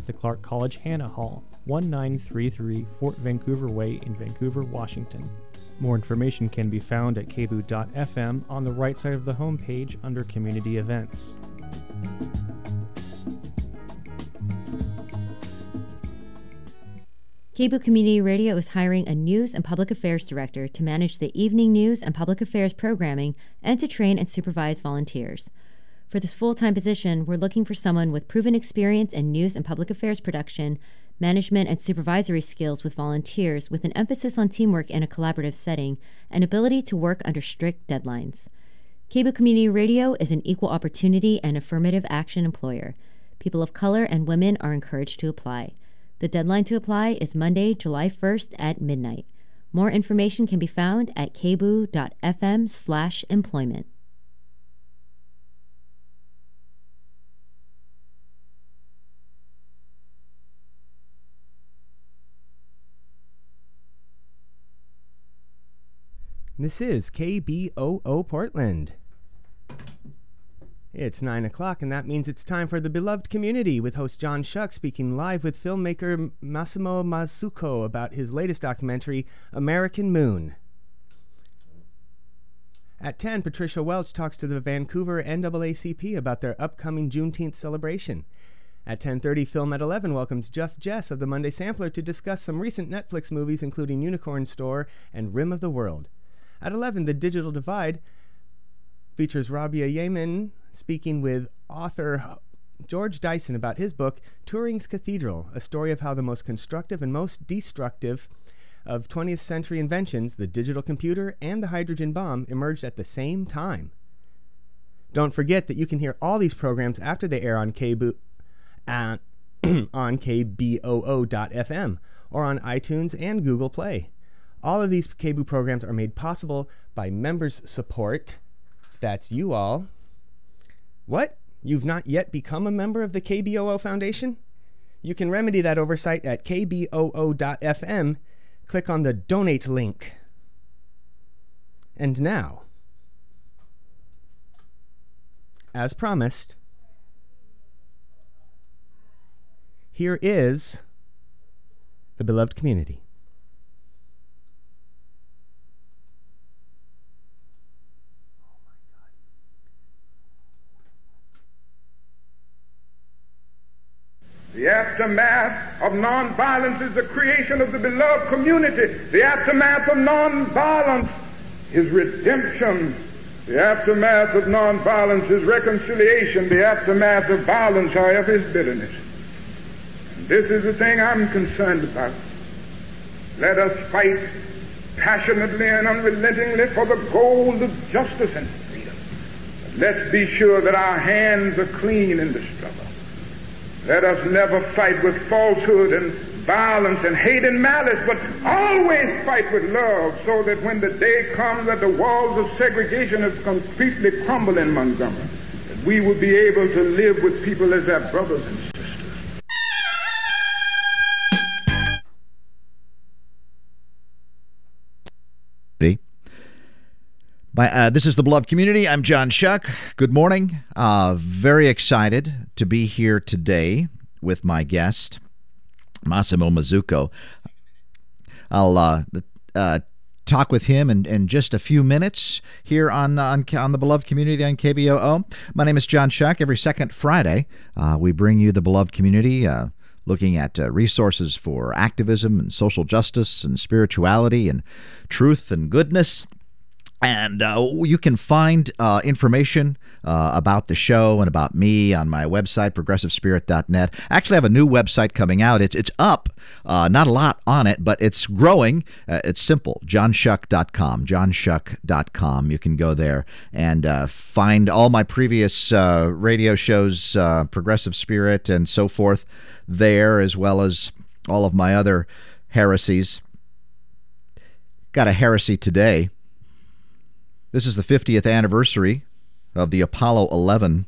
at the Clark College Hannah Hall, 1933 Fort Vancouver Way in Vancouver, Washington. More information can be found at kboo.fm on the right side of the homepage under Community Events. KBOO Community Radio is hiring a news and public affairs director to manage the evening news and public affairs programming and to train and supervise volunteers. For this full time position, we're looking for someone with proven experience in news and public affairs production, management and supervisory skills with volunteers with an emphasis on teamwork in a collaborative setting, and ability to work under strict deadlines. KBOO Community Radio is an equal opportunity and affirmative action employer. People of color and women are encouraged to apply. The deadline to apply is Monday, July 1st at midnight. More information can be found at kboo.fm slash employment. This is KBOO Portland. It's 9 o'clock, and that means it's time for The Beloved Community with host John Shuck speaking live with filmmaker Massimo Mazzucco about his latest documentary, American Moon. At 10, Patricia Welch talks to the Vancouver NAACP about their upcoming Juneteenth celebration. At 10:30, Film at 11 welcomes Just Jess of the Monday Sampler to discuss some recent Netflix movies including Unicorn Store and Rim of the World. At 11, The Digital Divide features Rabia Yemen speaking with author George Dyson about his book, Turing's Cathedral, a story of how the most constructive and most destructive of 20th century inventions, the digital computer and the hydrogen bomb, emerged at the same time. Don't forget that you can hear all these programs after they air on KBO, on KBOO.FM or on iTunes and Google Play. All of these KBOO programs are made possible by members' support. That's you all. What? You've not yet become a member of the KBOO Foundation? You can remedy that oversight at kboo.fm. Click on the donate link. And now, as promised, here is the beloved community. The aftermath of nonviolence is the creation of the beloved community. The aftermath of nonviolence is redemption. The aftermath of nonviolence is reconciliation. The aftermath of violence, however, is bitterness. And this is the thing I'm concerned about. Let us fight passionately and unrelentingly for the goal of justice and freedom. But let's be sure that our hands are clean in the struggle. Let us never fight with falsehood and violence and hate and malice, but always fight with love so that when the day comes that the walls of segregation have completely crumbled in Montgomery, that we will be able to live with people as our brothers and sisters. My, uh, this is the beloved community. I'm John Shuck. Good morning. Uh, very excited to be here today with my guest, Massimo Mazzucco. I'll uh, uh, talk with him in, in just a few minutes here on, on, on the beloved community on KBOO. My name is John Shuck. Every second Friday, uh, we bring you the beloved community uh, looking at uh, resources for activism and social justice and spirituality and truth and goodness. And uh, you can find uh, information uh, about the show and about me on my website, progressivespirit.net. I actually have a new website coming out. It's it's up, uh, not a lot on it, but it's growing. Uh, it's simple, johnshuck.com, johnshuck.com. You can go there and uh, find all my previous radio shows, Progressive Spirit and so forth there, as well as all of my other heresies. Got a heresy today this is the 50th anniversary of the Apollo 11.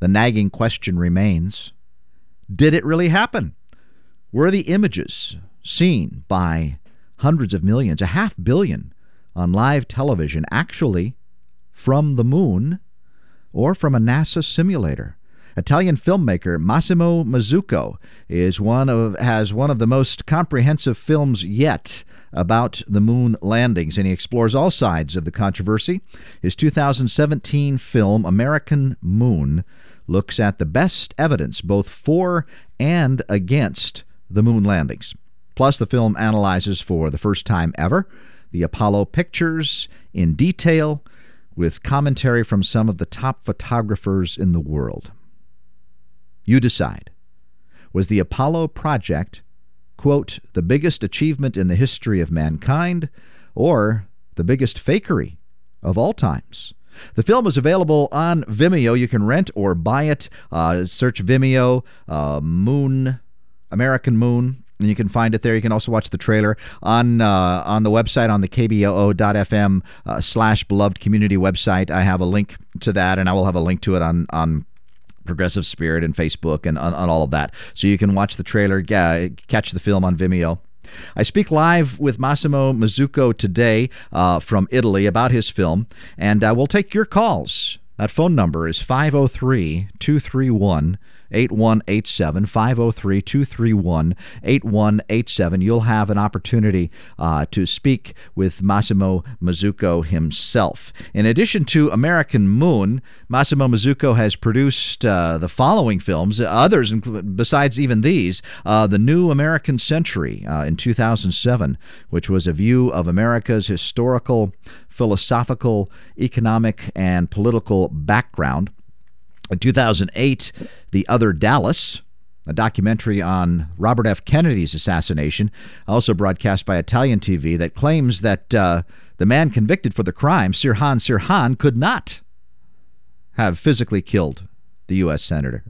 The nagging question remains Did it really happen? Were the images seen by hundreds of millions, a half billion, on live television actually from the moon or from a NASA simulator? Italian filmmaker Massimo Mazzucco is one of has one of the most comprehensive films yet about the moon landings, and he explores all sides of the controversy. His 2017 film American Moon looks at the best evidence both for and against the moon landings. Plus, the film analyzes for the first time ever the Apollo pictures in detail with commentary from some of the top photographers in the world. You decide. Was the Apollo project, quote, the biggest achievement in the history of mankind, or the biggest fakery of all times? The film is available on Vimeo. You can rent or buy it. Uh, search Vimeo, uh, Moon, American Moon, and you can find it there. You can also watch the trailer on uh, on the website on the kboo.fm uh, slash beloved community website. I have a link to that, and I will have a link to it on on Progressive Spirit and Facebook and on, on all of that. So you can watch the trailer, uh, catch the film on Vimeo. I speak live with Massimo Mazzucco today uh, from Italy about his film, and uh, we'll take your calls. That phone number is 503 231 8187 503 231 8187. You'll have an opportunity uh, to speak with Massimo Mazzucco himself. In addition to American Moon, Massimo Mazzucco has produced uh, the following films, others besides even these uh, The New American Century uh, in 2007, which was a view of America's historical, philosophical, economic, and political background. In 2008, The Other Dallas, a documentary on Robert F. Kennedy's assassination, also broadcast by Italian TV, that claims that uh, the man convicted for the crime, Sirhan Sirhan, could not have physically killed the U.S. Senator.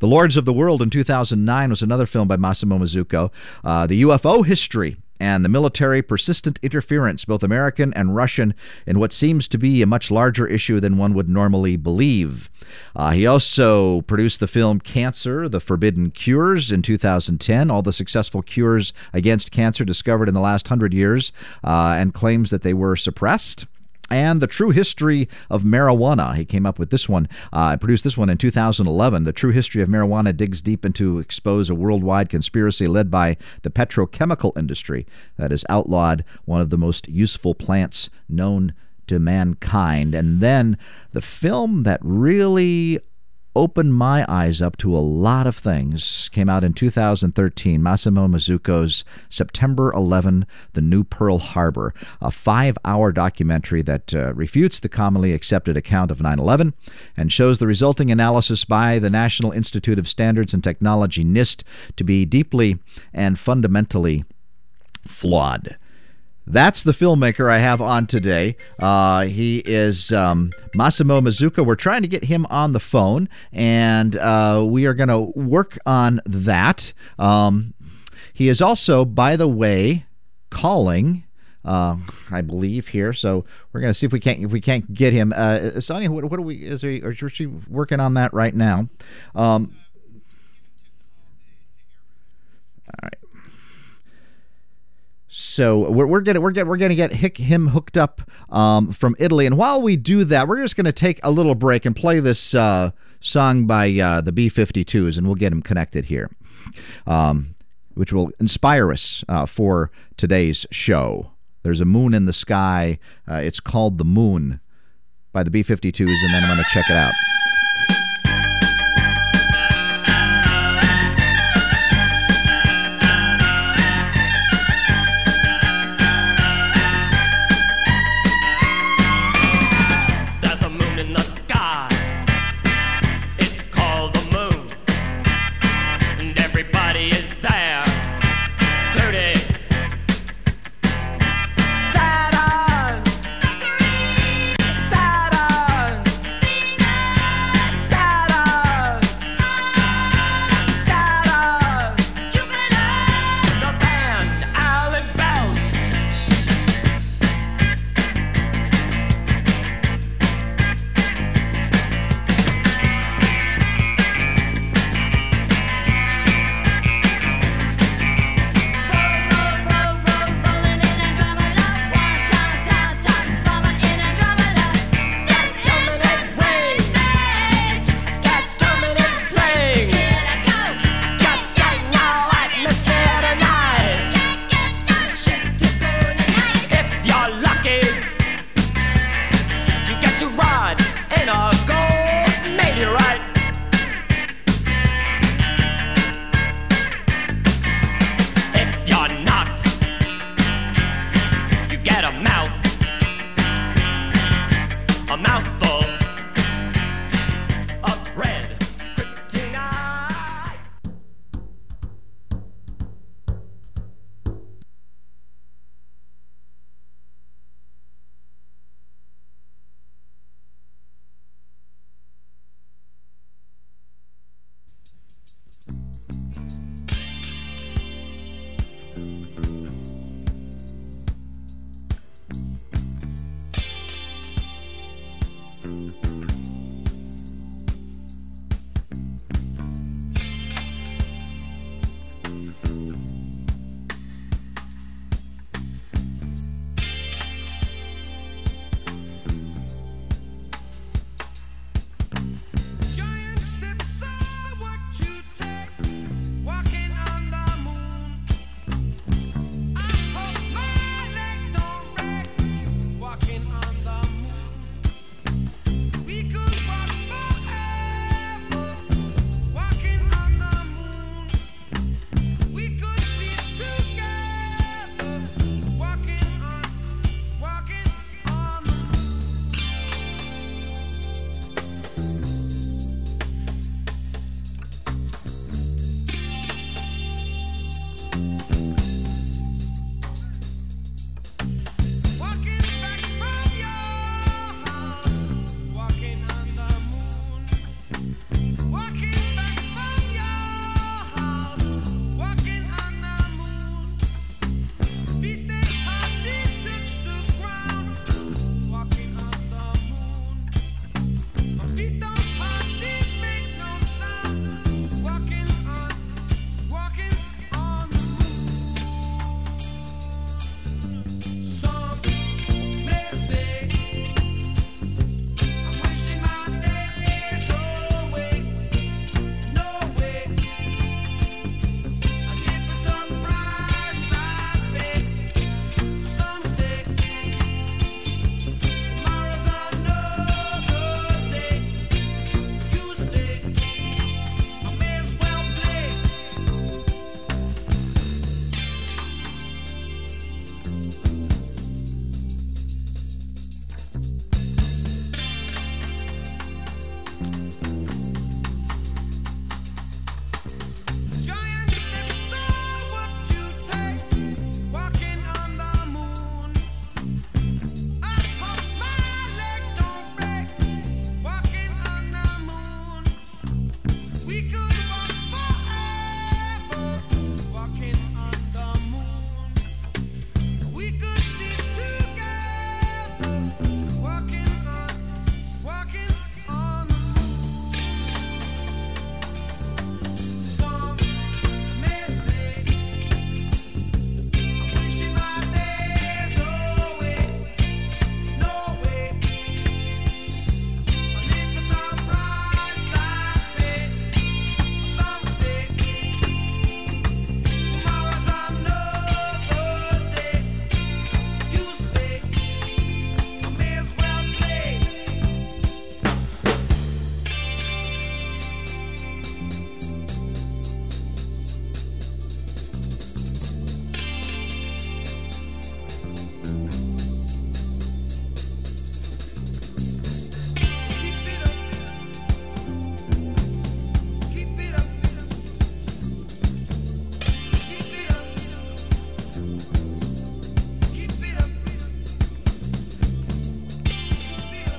The Lords of the World in 2009 was another film by Massimo Mazzucco. Uh, the UFO history and the military persistent interference, both American and Russian, in what seems to be a much larger issue than one would normally believe. Uh, he also produced the film Cancer, The Forbidden Cures in 2010, all the successful cures against cancer discovered in the last hundred years, uh, and claims that they were suppressed and the true history of marijuana. He came up with this one. Uh, produced this one in 2011. The true history of marijuana digs deep into expose a worldwide conspiracy led by the petrochemical industry that has outlawed one of the most useful plants known to mankind. And then the film that really opened my eyes up to a lot of things. Came out in 2013. Massimo Mazzucco's September 11, The New Pearl Harbor, a five hour documentary that uh, refutes the commonly accepted account of 9 11 and shows the resulting analysis by the National Institute of Standards and Technology, NIST, to be deeply and fundamentally flawed. That's the filmmaker I have on today. Uh, he is um, Massimo Mazzucco. We're trying to get him on the phone, and uh, we are going to work on that. Um, he is also, by the way, calling. Uh, I believe here, so we're going to see if we can't if we can't get him. Uh, Sonia, what, what are we? Is, he, is she working on that right now? Um, all right. So we're, we're gonna we're gonna we're gonna get him hooked up um, from Italy, and while we do that, we're just gonna take a little break and play this uh, song by uh, the B52s, and we'll get him connected here, um, which will inspire us uh, for today's show. There's a moon in the sky. Uh, it's called the Moon by the B52s, and then I'm gonna check it out.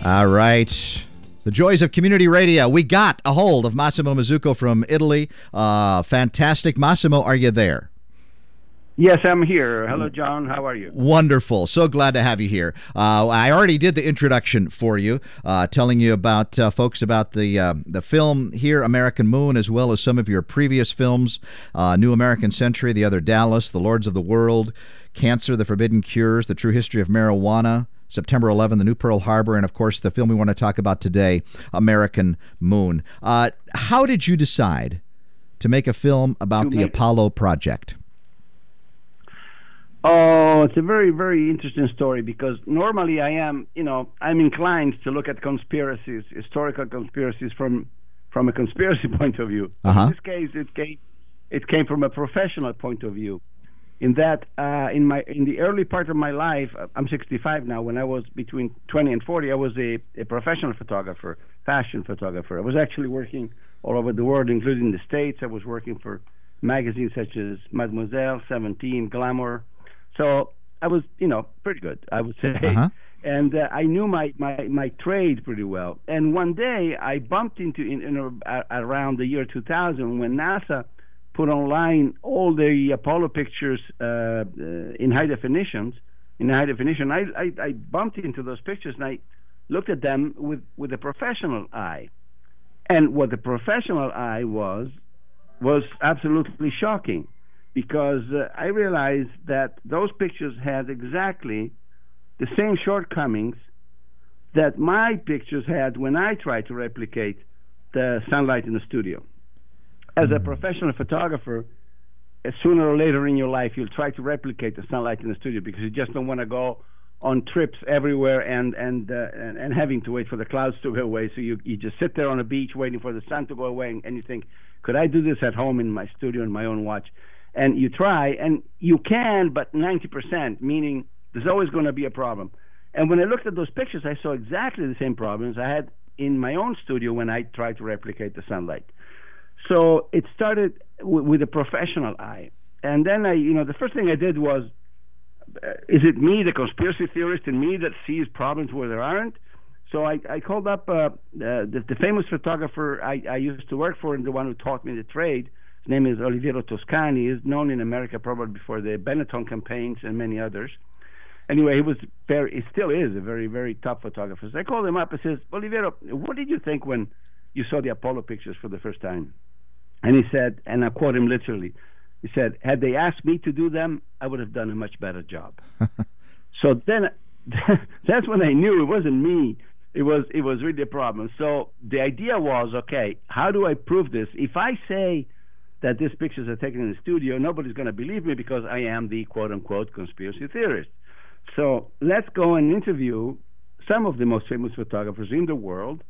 All right. The joys of community radio. We got a hold of Massimo Mazzucco from Italy. Uh, fantastic. Massimo, are you there? Yes, I'm here. Hello, John. How are you? Wonderful. So glad to have you here. Uh, I already did the introduction for you, uh, telling you about uh, folks about the uh, the film here, American Moon, as well as some of your previous films, uh, New American Century, The Other Dallas, The Lords of the World, Cancer, The Forbidden Cures, The True History of Marijuana. September 11, The New Pearl Harbor, and of course, the film we want to talk about today, American Moon. Uh, how did you decide to make a film about the Apollo project? Oh, it's a very, very interesting story because normally I am, you know, I'm inclined to look at conspiracies, historical conspiracies from from a conspiracy point of view. Uh-huh. In this case, it came it came from a professional point of view. In that, uh, in my in the early part of my life, uh, I'm 65 now. When I was between 20 and 40, I was a, a professional photographer, fashion photographer. I was actually working all over the world, including the states. I was working for magazines such as Mademoiselle, 17, Glamour. So I was, you know, pretty good, I would say. Uh-huh. And uh, I knew my, my, my trade pretty well. And one day I bumped into, in, in a, a- around the year 2000, when NASA put online all the Apollo pictures uh, uh, in high definitions. In high definition, I, I, I bumped into those pictures and I looked at them with, with a professional eye. And what the professional eye was was absolutely shocking because uh, I realized that those pictures had exactly the same shortcomings that my pictures had when I tried to replicate the sunlight in the studio. As a professional photographer, sooner or later in your life, you'll try to replicate the sunlight in the studio because you just don't want to go on trips everywhere and and, uh, and and having to wait for the clouds to go away. So you you just sit there on a beach waiting for the sun to go away, and, and you think, could I do this at home in my studio in my own watch? And you try, and you can, but 90%, meaning there's always going to be a problem. And when I looked at those pictures, I saw exactly the same problems I had in my own studio when I tried to replicate the sunlight. So it started w- with a professional eye. And then I, you know, the first thing I did was, uh, is it me, the conspiracy theorist in me, that sees problems where there aren't? So I, I called up uh, uh, the, the famous photographer I, I used to work for and the one who taught me the trade. His name is Oliviero Toscani. He's known in America probably for the Benetton campaigns and many others. Anyway, he was very, he still is a very, very top photographer. So I called him up and says, Oliviero, what did you think when you saw the Apollo pictures for the first time? And he said, and I quote him literally, he said, had they asked me to do them, I would have done a much better job. so then, that's when I knew it wasn't me. It was it was really a problem. So the idea was, okay, how do I prove this? If I say that these pictures are taken in the studio, nobody's going to believe me because I am the quote unquote conspiracy theorist. So let's go and interview some of the most famous photographers in the world,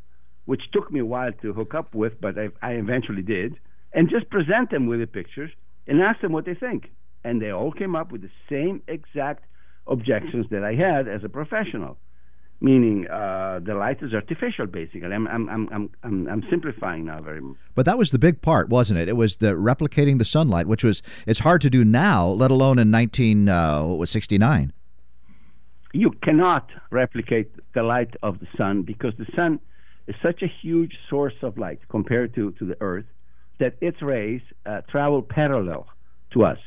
which took me a while to hook up with, but I, I eventually did, and just present them with the pictures and ask them what they think. And they all came up with the same exact objections that I had as a professional, meaning uh, the light is artificial, basically. I'm, I'm, I'm, I'm, I'm, I'm simplifying now very much. But that was the big part, wasn't it? It was the replicating the sunlight, which was it's hard to do now, let alone in 19 uh, what was 69. You cannot replicate the light of the sun because the sun is such a huge source of light compared to, to the earth that its rays uh, travel parallel to us.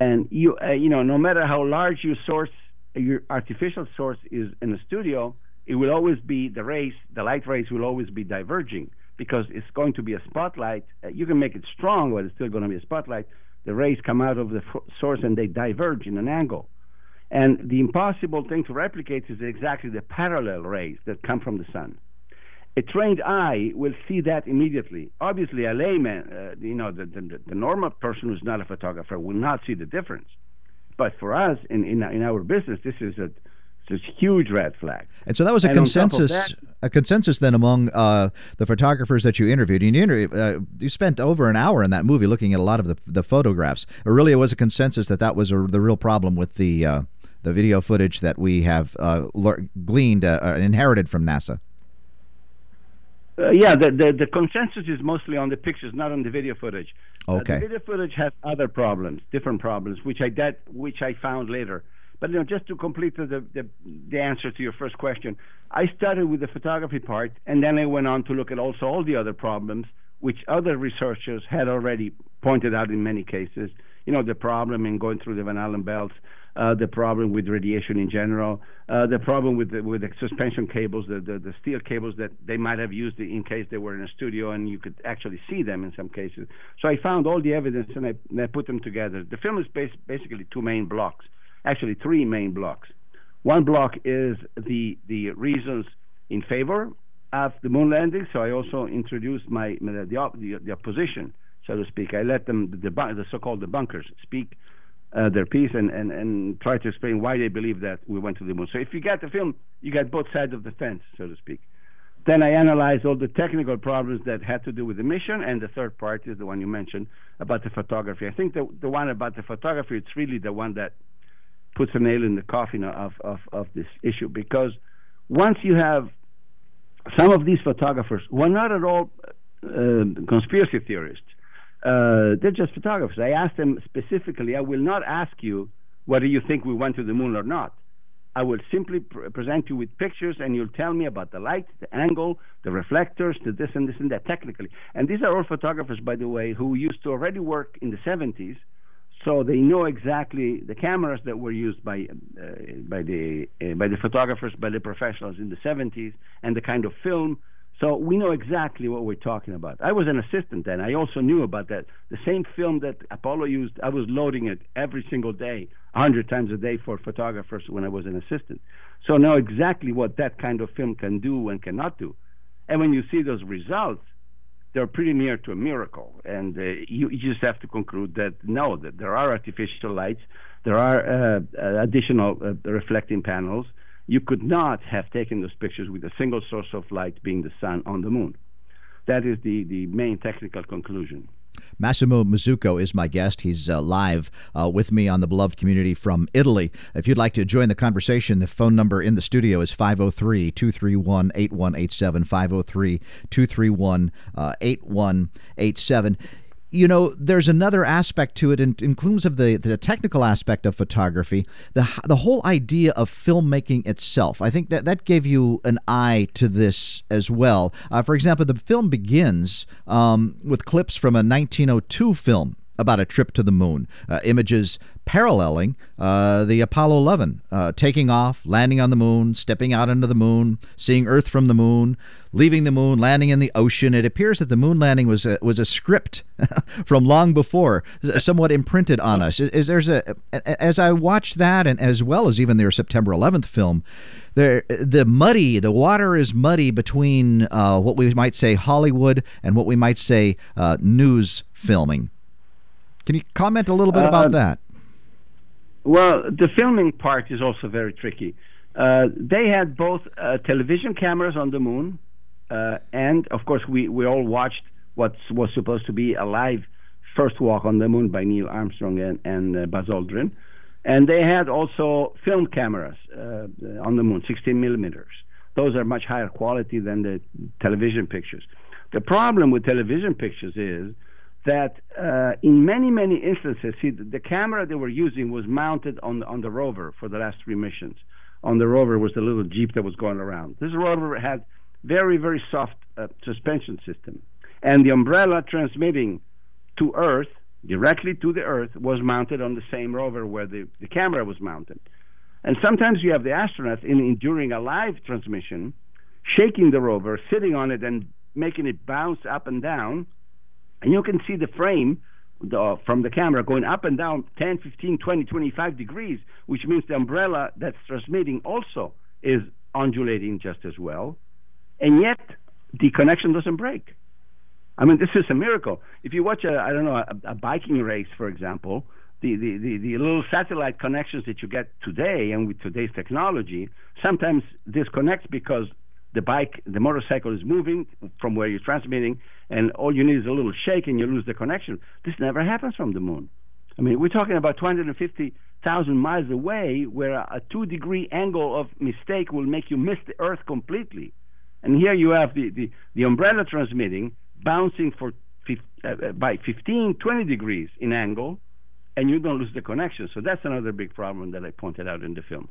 And you, uh, you know, no matter how large your source, your artificial source is in the studio, it will always be the rays, the light rays will always be diverging because it's going to be a spotlight. Uh, you can make it strong, but it's still going to be a spotlight. The rays come out of the f- source and they diverge in an angle. And the impossible thing to replicate is exactly the parallel rays that come from the sun a trained eye will see that immediately. Obviously, a layman, uh, you know, the, the, the normal person who's not a photographer will not see the difference. But for us, in, in, in our business, this is a, this huge red flag. And so that was a And on top of consensus, that- a consensus then among uh, the photographers that you interviewed. And you, interview, uh, you spent over an hour in that movie looking at a lot of the, the photographs. It really it was a consensus that that was a, the real problem with the uh, the video footage that we have uh, gleaned, uh, uh, inherited from NASA. Uh, yeah, the, the the consensus is mostly on the pictures, not on the video footage. Uh, Okay. the video footage has other problems, different problems, which I that which I found later. But you know, just to complete the, the the answer to your first question, I started with the photography part, and then I went on to look at also all the other problems, which other researchers had already pointed out in many cases. You know, the problem in going through the Van Allen belts, uh, the problem with radiation in general, uh, the problem with the, with the suspension cables, the, the, the steel cables that they might have used in case they were in a studio and you could actually see them in some cases. So I found all the evidence and I, and I put them together. The film is bas- basically two main blocks, actually three main blocks. One block is the the reasons in favor of the moon landing. So I also introduced my, the, the the opposition, so to speak. I let them the the so-called debunkers speak uh, their piece and, and, and try to explain why they believe that we went to the moon. So if you get the film, you get both sides of the fence, so to speak. Then I analyzed all the technical problems that had to do with the mission, and the third part is the one you mentioned about the photography. I think the the one about the photography, it's really the one that puts a nail in the coffin of, of, of this issue because once you have some of these photographers who are not at all uh, conspiracy theorists, uh, they're just photographers. I asked them specifically, I will not ask you whether you think we went to the moon or not. I will simply pr- present you with pictures, and you'll tell me about the light, the angle, the reflectors, the this and this and that technically. And these are all photographers, by the way, who used to already work in the 70s, so they know exactly the cameras that were used by uh, by the uh, by the photographers, by the professionals in the 70s, and the kind of film so we know exactly what we're talking about. I was an assistant then. I also knew about that. The same film that Apollo used, I was loading it every single day, a hundred times a day for photographers when I was an assistant. So I know exactly what that kind of film can do and cannot do. And when you see those results, they're pretty near to a miracle. And uh, you, you, just have to conclude that no, that there are artificial lights, there are uh, uh, additional uh, reflecting panels you could not have taken those pictures with a single source of light being the sun on the moon. That is the, the main technical conclusion. Massimo Mazzucco is my guest. He's uh, live uh, with me on the beloved community from Italy. If you'd like to join the conversation, the phone number in the studio is 503 231 8187. 503 231 8187 you know, there's another aspect to it in, in terms of the, the technical aspect of photography, the, the whole idea of filmmaking itself. I think that that gave you an eye to this as well. Uh, for example, the film begins um, with clips from a 1902 film about a trip to the moon. Uh, images paralleling uh, the Apollo 11 uh, taking off, landing on the moon, stepping out into the moon, seeing Earth from the moon, leaving the moon, landing in the ocean. It appears that the moon landing was a, was a script from long before, somewhat imprinted on us. Is, there's a as I watched that, and as well as even their September 11th film. There, the muddy, the water is muddy between uh, what we might say Hollywood and what we might say uh, news filming. Can you comment a little bit about uh, that? Well, the filming part is also very tricky. Uh, they had both uh, television cameras on the moon, uh, and of course, we, we all watched what was supposed to be a live first walk on the moon by Neil Armstrong and, and uh, Buzz Aldrin. And they had also film cameras uh, on the moon, 16 millimeters. Those are much higher quality than the television pictures. The problem with television pictures is that uh, in many, many instances, see, the, camera they were using was mounted on the, on the rover for the last three missions. On the rover was the little jeep that was going around. This rover had very, very soft uh, suspension system, and the umbrella transmitting to Earth directly to the Earth was mounted on the same rover where the, the camera was mounted. And sometimes you have the astronauts in, in during a live transmission shaking the rover, sitting on it, and making it bounce up and down and you can see the frame the, from the camera going up and down 10, 15, 20, 25 degrees, which means the umbrella that's transmitting also is undulating just as well. And yet, the connection doesn't break. I mean, this is a miracle. If you watch a, I don't know, a, a biking race, for example, the, the, the, the, little satellite connections that you get today and with today's technology sometimes disconnects because the bike, the motorcycle is moving from where you're transmitting, and all you need is a little shake and you lose the connection. This never happens from the moon. I mean, we're talking about 250,000 miles away, where a, two degree angle of mistake will make you miss the Earth completely. And here you have the, the, the umbrella transmitting, bouncing for uh, uh, by 15, 20 degrees in angle, and you don't lose the connection. So that's another big problem that I pointed out in the film.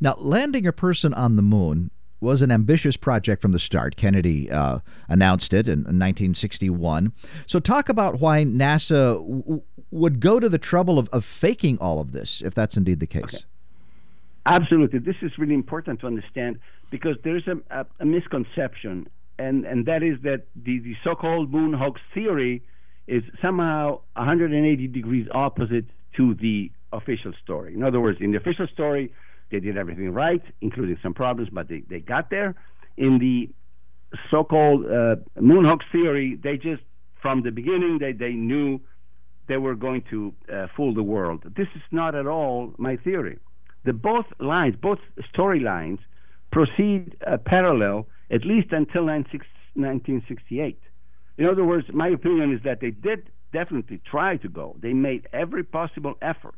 Now, landing a person on the moon was an ambitious project from the start. Kennedy uh, announced it in, in, 1961. So, talk about why NASA w- would go to the trouble of, of faking all of this, if that's indeed the case. Okay. Absolutely. This is really important to understand because there's a, a, a misconception, and, and that is that the, the so called moon hoax theory is somehow 180 degrees opposite to the official story. In other words, in the official story, they did everything right, including some problems, but they, they got there. In the so-called uh, moon hoax theory, they just from the beginning they, they knew they were going to uh, fool the world. This is not at all my theory. The both lines, both storylines, proceed uh, parallel at least until 1968. In other words, my opinion is that they did definitely try to go. They made every possible effort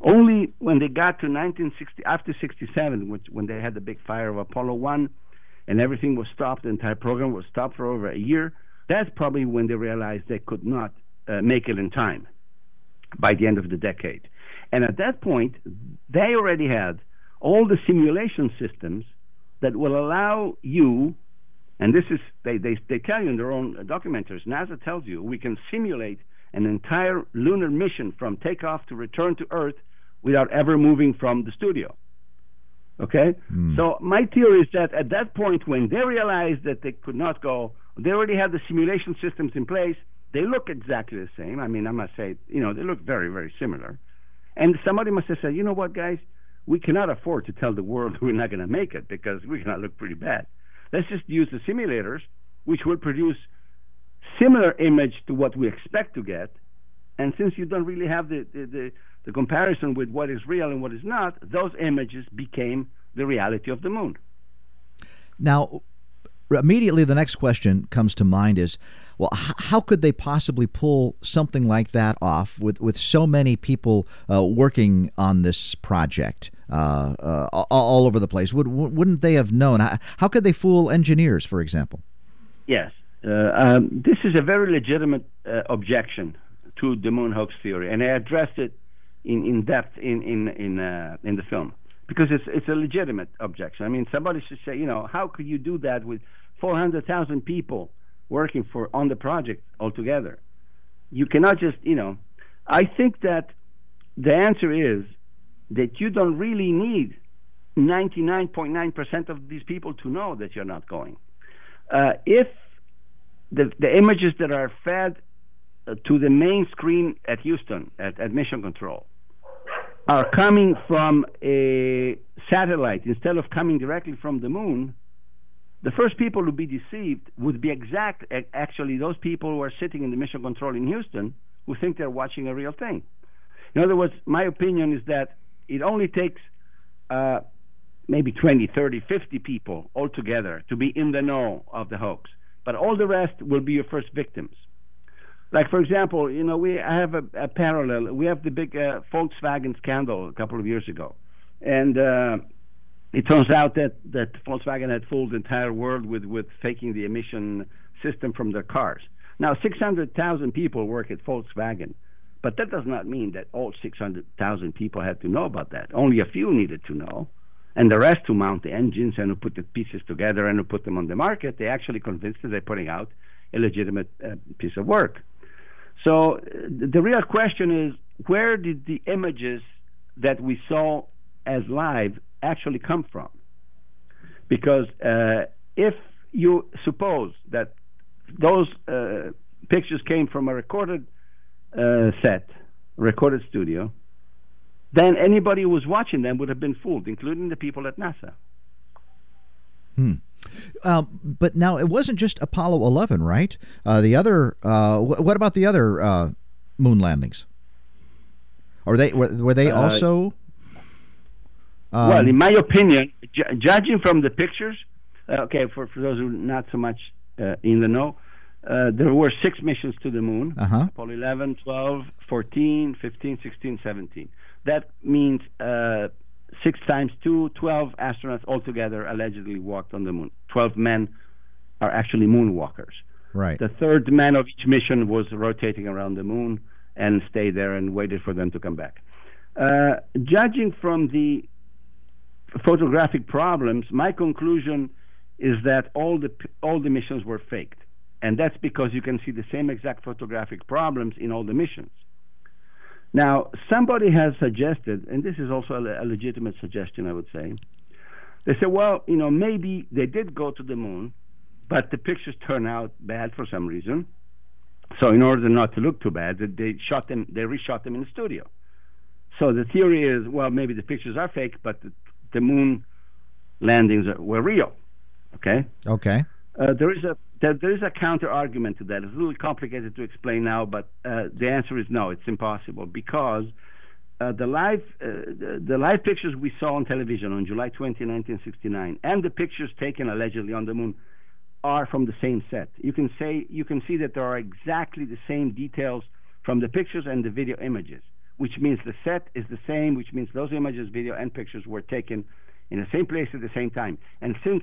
only when they got to 1960, after 67, which, when they had the big fire of Apollo 1 and everything was stopped, the entire program was stopped for over a year, that's probably when they realized they could not uh, make it in time by the end of the decade. And at that point, they already had all the simulation systems that will allow you, and this is, they, they, they tell you in their own documentaries, NASA tells you we can simulate an entire lunar mission from takeoff to return to Earth without ever moving from the studio. Okay? Mm. So my theory is that at that point, when they realized that they could not go, they already had the simulation systems in place. They look exactly the same. I mean, I must say, you know, they look very, very similar. And somebody must have said, you know what, guys, we cannot afford to tell the world we're not going to make it because we're going to look pretty bad. Let's just use the simulators, which will produce similar image to what we expect to get. And since you don't really have the, the, the, the comparison with what is real and what is not, those images became the reality of the moon. Now, immediately the next question comes to mind is well h- how could they possibly pull something like that off with, with so many people uh, working on this project uh, uh, all over the place Would, wouldn't they have known how, how could they fool engineers for example yes um, this is a very legitimate uh, objection to the moon hoax theory and i addressed it in, in depth in in in, uh, in the film because it's it's a legitimate objection. I mean, somebody should say, you know, how could you do that with 400,000 people working for on the project altogether? You cannot just, you know. I think that the answer is that you don't really need 99.9% of these people to know that you're not going. Uh, if the, the images that are fed uh, to the main screen at Houston, at, at Mission Control, are coming from a satellite instead of coming directly from the moon, the first people to be deceived would be exact actually those people who are sitting in the mission control in Houston who think they're watching a real thing. In other words, my opinion is that it only takes uh, maybe 20, 30, 50 people altogether to be in the know of the hoax. But all the rest will be your first victims. Like for example, you know, we I have a, a parallel. We have the big uh, Volkswagen scandal a couple of years ago, and uh, it turns out that that Volkswagen had fooled the entire world with with faking the emission system from their cars. Now, 600,000 people work at Volkswagen, but that does not mean that all 600,000 people had to know about that. Only a few needed to know, and the rest who mount the engines and who put the pieces together and who put them on the market, they actually convinced that they're putting out a legitimate uh, piece of work. So the real question is where did the images that we saw as live actually come from? Because uh, if you suppose that those uh, pictures came from a recorded uh, set, recorded studio, then anybody who was watching them would have been fooled, including the people at NASA. Hmm. Um, but now it wasn't just Apollo 11, right? Uh, the other, uh, wh- what about the other uh, moon landings? Are they were, were they uh, also? Um, well, in my opinion, ju- judging from the pictures, uh, okay, for, for those who are not so much uh, in the know, there were six missions to the moon uh-huh. Apollo 11, 12, 14, 15, 16, 17. That means six times two, 12 astronauts altogether allegedly walked on the moon. 12 men are actually moonwalkers. Right. The third man of each mission was rotating around the moon and stayed there and waited for them to come back. Uh, judging from the photographic problems, my conclusion is that all the all the missions were faked, and that's because you can see the same exact photographic problems in all the missions. Now, somebody has suggested, and this is also a, a legitimate suggestion, I would say. They say, well, you know, maybe they did go to the moon, but the pictures turn out bad for some reason. So, in order not to look too bad, they shot them, they reshot them in the studio. So the theory is, well, maybe the pictures are fake, but the, the moon landings were real. Okay. Okay. Uh, there is a there, is a counter argument to that. It's a little complicated to explain now, but uh, the answer is no. It's impossible because uh, the live uh, the, the, live pictures we saw on television on July 20, 1969, and the pictures taken allegedly on the moon are from the same set. You can say you can see that there are exactly the same details from the pictures and the video images, which means the set is the same, which means those images, video, and pictures were taken in the same place at the same time. And since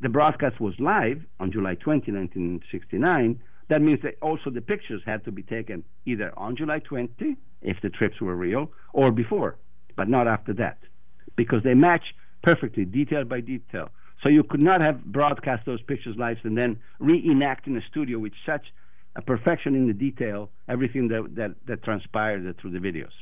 the broadcast was live on July 20, 1969, that means that also the pictures had to be taken either on July 20, if the trips were real, or before, but not after that, because they match perfectly, detail by detail. So you could not have broadcast those pictures live and then reenact in a studio with such a perfection in the detail everything that, that, that transpired through the videos.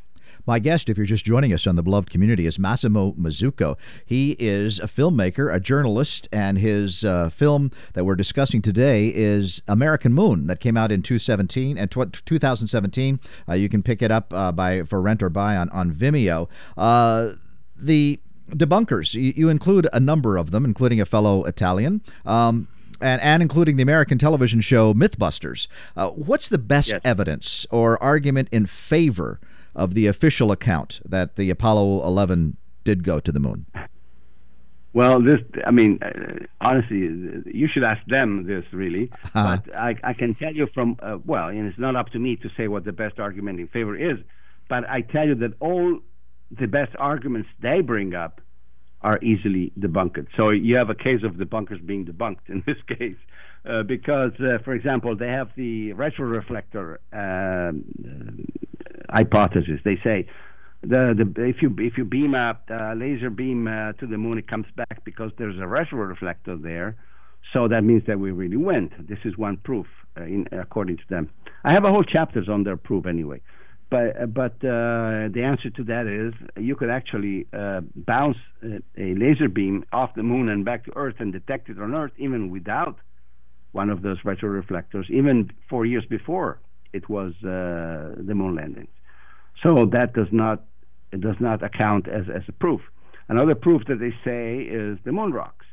My guest, if you're just joining us on the beloved community, is Massimo Mazzucco. He is a filmmaker, a journalist, and his uh, film that we're discussing today is American Moon, that came out in 2017. And tw- 2017, uh, you can pick it up uh, by for rent or buy on on Vimeo. Uh, the debunkers, you, you, include a number of them, including a fellow Italian. Um, and, and including the American television show Mythbusters. Uh, what's the best yes. evidence or argument in favor of the official account that the Apollo 11 did go to the moon? Well, this, I mean, uh, honestly, you should ask them this really. Uh-huh. But I, I, can tell you from, uh, well, and it's not up to me to say what the best argument in favor is, but I tell you that all the best arguments they bring up are easily debunked. So you have a case of debunkers being debunked in this case. Uh, because, uh, for example, they have the retroreflector um, uh, hypothesis. They say the, the if you if you beam a laser beam uh, to the moon, it comes back because there's a retroreflector there. So that means that we really went. This is one proof, uh, in, according to them. I have a whole chapters on their proof anyway. But but uh, the answer to that is you could actually uh, bounce a, laser beam off the moon and back to Earth and detect it on Earth even without one of those retroreflectors, even four years before it was uh, the moon landings. So that does not it does not account as as a proof. Another proof that they say is the moon rocks.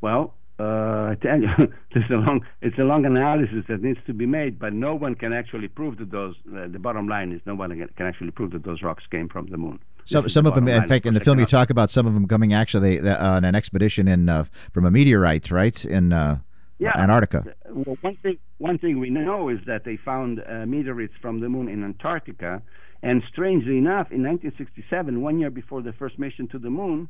Well, uh, I tell you, it's a long it's a long analysis that needs to be made, but no one can actually prove that those. Uh, the bottom line is no one can actually prove that those rocks came from the moon. Some some the of them, in fact, in the film you talk about some of them coming actually uh, on an expedition in uh, from a meteorite, right in uh, yeah. Antarctica. Well, one thing one thing we know is that they found uh, meteorites from the moon in Antarctica, and strangely enough, in 1967, one year before the first mission to the moon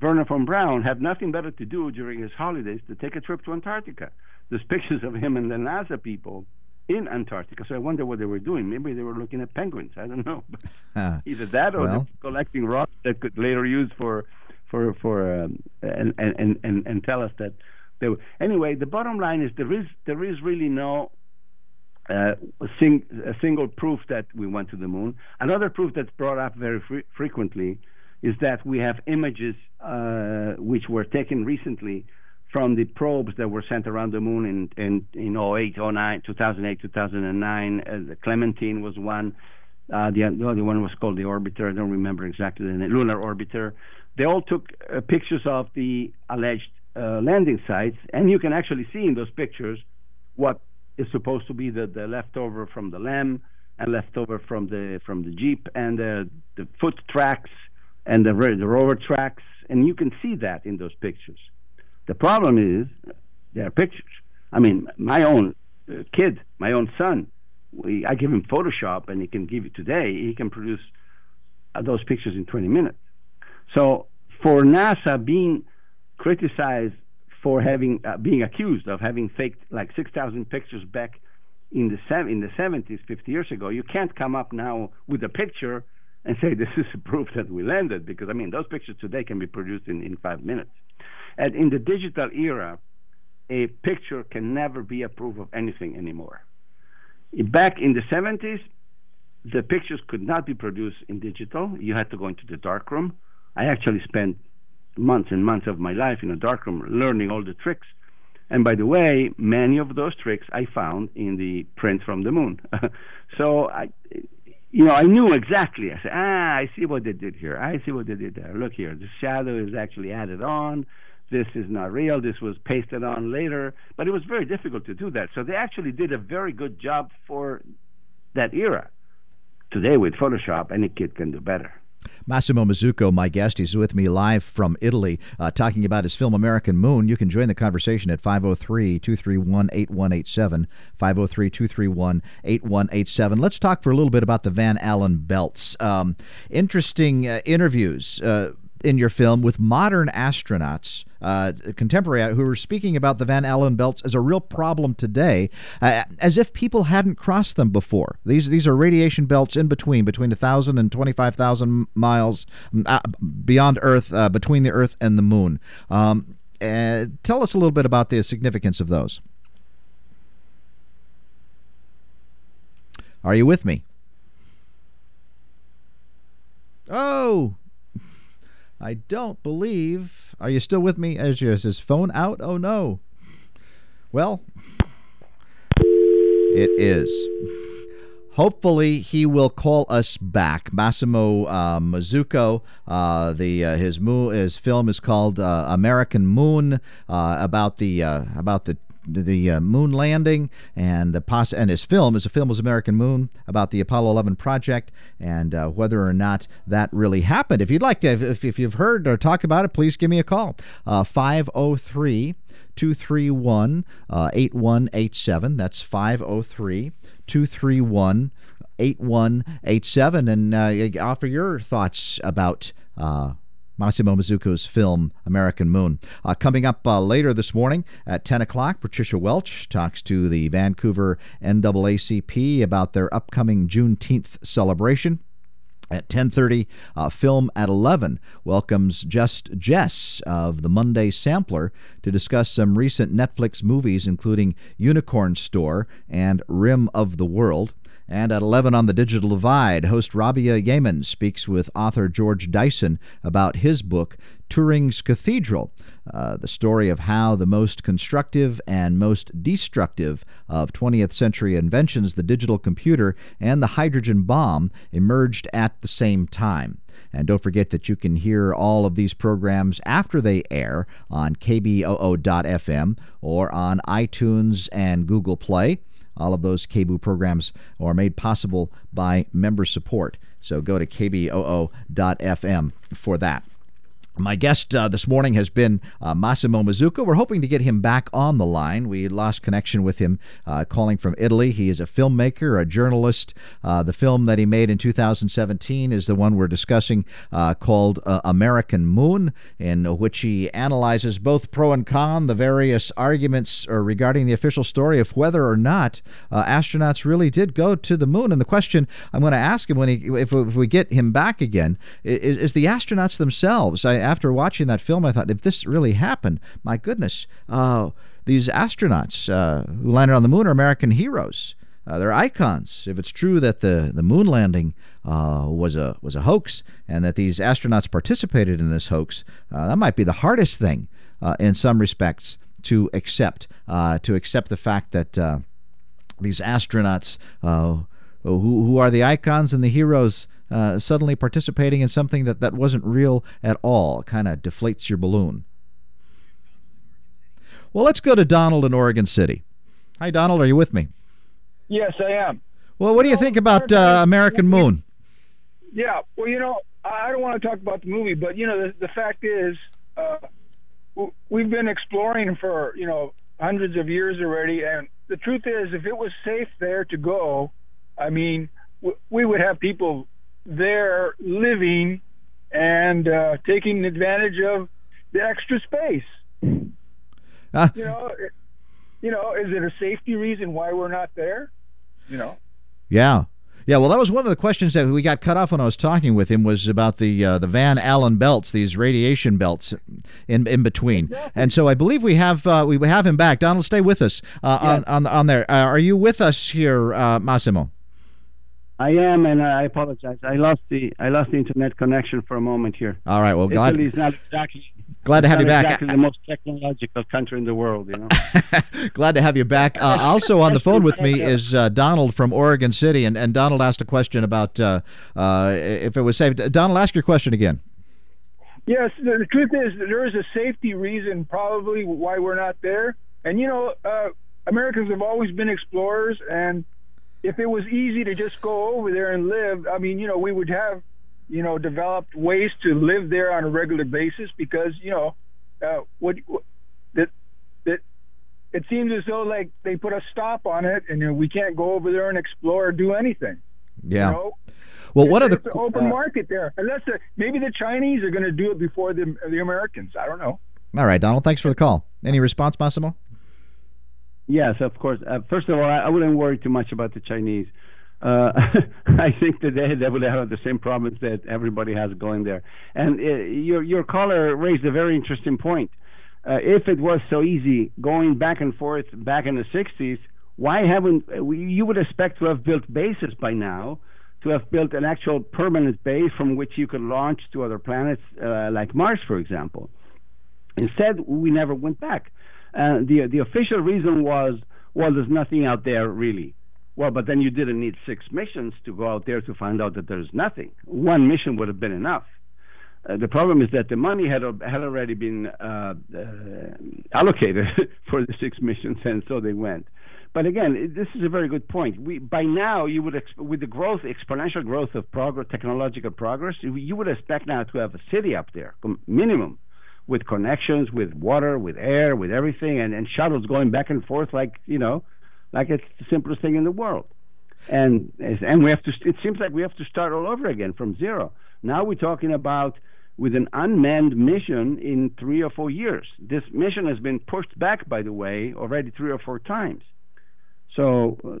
Wernher von Braun had nothing better to do during his holidays to take a trip to Antarctica. There's pictures of him and the NASA people in Antarctica. So I wonder what they were doing. Maybe they were looking at penguins. I don't know. Uh, Either that or well. collecting rocks that could later use for for for um, and, and and and tell us that they were. Anyway, the bottom line is there is there is really no uh, a, sing, a single proof that we went to the moon. Another proof that's brought up very fre- frequently is that we have images uh, which were taken recently from the probes that were sent around the moon in in, in 08, 09, 2008, 2009. Uh, the Clementine was one. Uh, the, the, other one was called the Orbiter. I don't remember exactly the name. Lunar Orbiter. They all took uh, pictures of the alleged uh, landing sites, and you can actually see in those pictures what is supposed to be the, the leftover from the LEM and leftover from the from the Jeep and the the foot tracks and the, the rover tracks, and you can see that in those pictures. The problem is there are pictures. I mean, my own uh, kid, my own son, we, I give him Photoshop, and he can give it today. He can produce uh, those pictures in 20 minutes. So for NASA being criticized for having uh, being accused of having faked like 6,000 pictures back in the in the 70s, 50 years ago, you can't come up now with a picture and say this is proof that we landed because I mean those pictures today can be produced in, in five minutes. And in the digital era, a picture can never be a proof of anything anymore. Back in the 70s, the pictures could not be produced in digital. You had to go into the darkroom. I actually spent months and months of my life in a darkroom learning all the tricks. And by the way, many of those tricks I found in the print from the moon. so I, you know, I knew exactly. I said, ah, I see what they did here. I see what they did there. Look here, the shadow is actually added on. This is not real. This was pasted on later. But it was very difficult to do that. So they actually did a very good job for that era. Today, with Photoshop, any kid can do better. Massimo Mazzucco, my guest, he's with me live from Italy, uh, talking about his film American Moon. You can join the conversation at 503 231 8187. 503 231 8187. Let's talk for a little bit about the Van Allen belts. Um, interesting uh, interviews. Uh, in your film with modern astronauts, uh, contemporary, who are speaking about the Van Allen belts as a real problem today, uh, as if people hadn't crossed them before. These these are radiation belts in between, between 1,000 and 25,000 miles uh, beyond Earth, uh, between the Earth and the Moon. Um, tell us a little bit about the significance of those. Are you with me? Oh, I don't believe. Are you still with me? Is his phone out? Oh no. Well, it is. Hopefully, he will call us back. Massimo uh. Uh, the uh, his mo- his film is called uh, American Moon, uh, about the uh, about the the uh, moon landing and the poss- and his film is a film was American Moon about the Apollo 11 project and uh, whether or not that really happened. If you'd like to, if, if you've heard or talk about it, please give me a call. Uh, 503 231 uh, 8187. That's 503 231 8187 and uh, offer your thoughts about uh, Massimo Mazzucco's film American Moon. Uh, coming up uh, later this morning at 10 o'clock, Patricia Welch talks to the Vancouver NAACP about their upcoming Juneteenth celebration. At 10:30, uh, Film at 11 welcomes Just Jess of the Monday Sampler to discuss some recent Netflix movies, including Unicorn Store and Rim of the World. And at 11 on the Digital Divide, host Rabia Yemen speaks with author George Dyson about his book, Turing's Cathedral, uh, the story of how the most constructive and most destructive of 20th century inventions, the digital computer and the hydrogen bomb, emerged at the same time. And don't forget that you can hear all of these programs after they air on KBOO.FM or on iTunes and Google Play. All of those KBOO programs are made possible by member support. So go to kboo.fm for that. My guest uh, this morning has been uh, Massimo Mazzucco. We're hoping to get him back on the line. We lost connection with him uh, calling from Italy. He is a filmmaker, a journalist. Uh, the film that he made in 2017 is the one we're discussing uh, called uh, American Moon, in which he analyzes both pro and con, the various arguments regarding the official story of whether or not astronauts really did go to the moon. And the question I'm going to ask him when he, if, if we get him back again, is, is the astronauts themselves. I, after watching that film, I thought, if this really happened, my goodness, uh, these astronauts uh, who landed on the moon are American heroes. Uh, they're icons. If it's true that the, the moon landing uh, was a was a hoax and that these astronauts participated in this hoax, uh, that might be the hardest thing uh, in some respects to accept. to accept the fact that these astronauts, who who are the icons and the heroes uh, suddenly participating in something that, that wasn't real at all. Kind of deflates your balloon. Well, let's go to Donald in Oregon City. Hi, Donald. Are you with me? Yes, I am. Well, what do you think about uh, American Moon? Yeah, well, you know, I don't want to talk about the movie, but you know, the, the fact is, uh, we've been exploring for you know hundreds of years already, and the truth is, if it was safe there to go, I mean, we would have people there living and uh, taking advantage of the extra space. Uh, you know, you know, is it a safety reason why we're not there? You know. Yeah. Yeah, well, that was one of the questions that we got cut off when I was talking with him was about the uh, the Van Allen belts, these radiation belts in in between. Exactly. And so I believe we have uh, we have him back. Donald, stay with us uh, on, on on there. Uh, are you with us here, uh, Massimo? I am, and I apologize. I lost the I lost the internet connection for a moment here. All right. Well, glad Italy's not exactly glad to have you back. Exactly the most technological country in the world, you know. glad to have you back. Uh, also on the phone with me is uh, Donald from Oregon City, and, and Donald asked a question about uh, uh if it was safe. Donald, ask your question again. Yes, the truth is there is a safety reason probably why we're not there, and you know, uh, Americans have always been explorers and if it was easy to just go over there and live, I mean, you know, we would have, you know, developed ways to live there on a regular basis because, you know, uh, what, what that that it seems as though like they put a stop on it and you know, we can't go over there and explore or do anything. Yeah. You know? Well, what are the it's open market there? Unless the, maybe the Chinese are going to do it before the the Americans. I don't know. All right, Donald. Thanks for the call. Any response, Massimo? Yes, of course. Uh, first of all, I, I, wouldn't worry too much about the Chinese. Uh, I think that they, would have the same problems that everybody has going there. And uh, your your caller raised a very interesting point. Uh, if it was so easy going back and forth back in the 60s, why haven't we, you would expect to have built bases by now, to have built an actual permanent base from which you could launch to other planets uh, like Mars, for example. Instead, we never went back. Uh, the the official reason was, well, there's nothing out there really. Well, but then you didn't need six missions to go out there to find out that there's nothing. One mission would have been enough. Uh, the problem is that the money had had already been uh, uh, allocated for the six missions, and so they went. But again, this is a very good point. We, by now, you would exp- with the growth, exponential growth of progress, technological progress, you would expect now to have a city up there, minimum with connections, with water, with air, with everything, and, and shuttles going back and forth like you know, like it's the simplest thing in the world. And and we have to. It seems like we have to start all over again from zero. Now we're talking about with an unmanned mission in three or four years. This mission has been pushed back, by the way, already three or four times. So uh,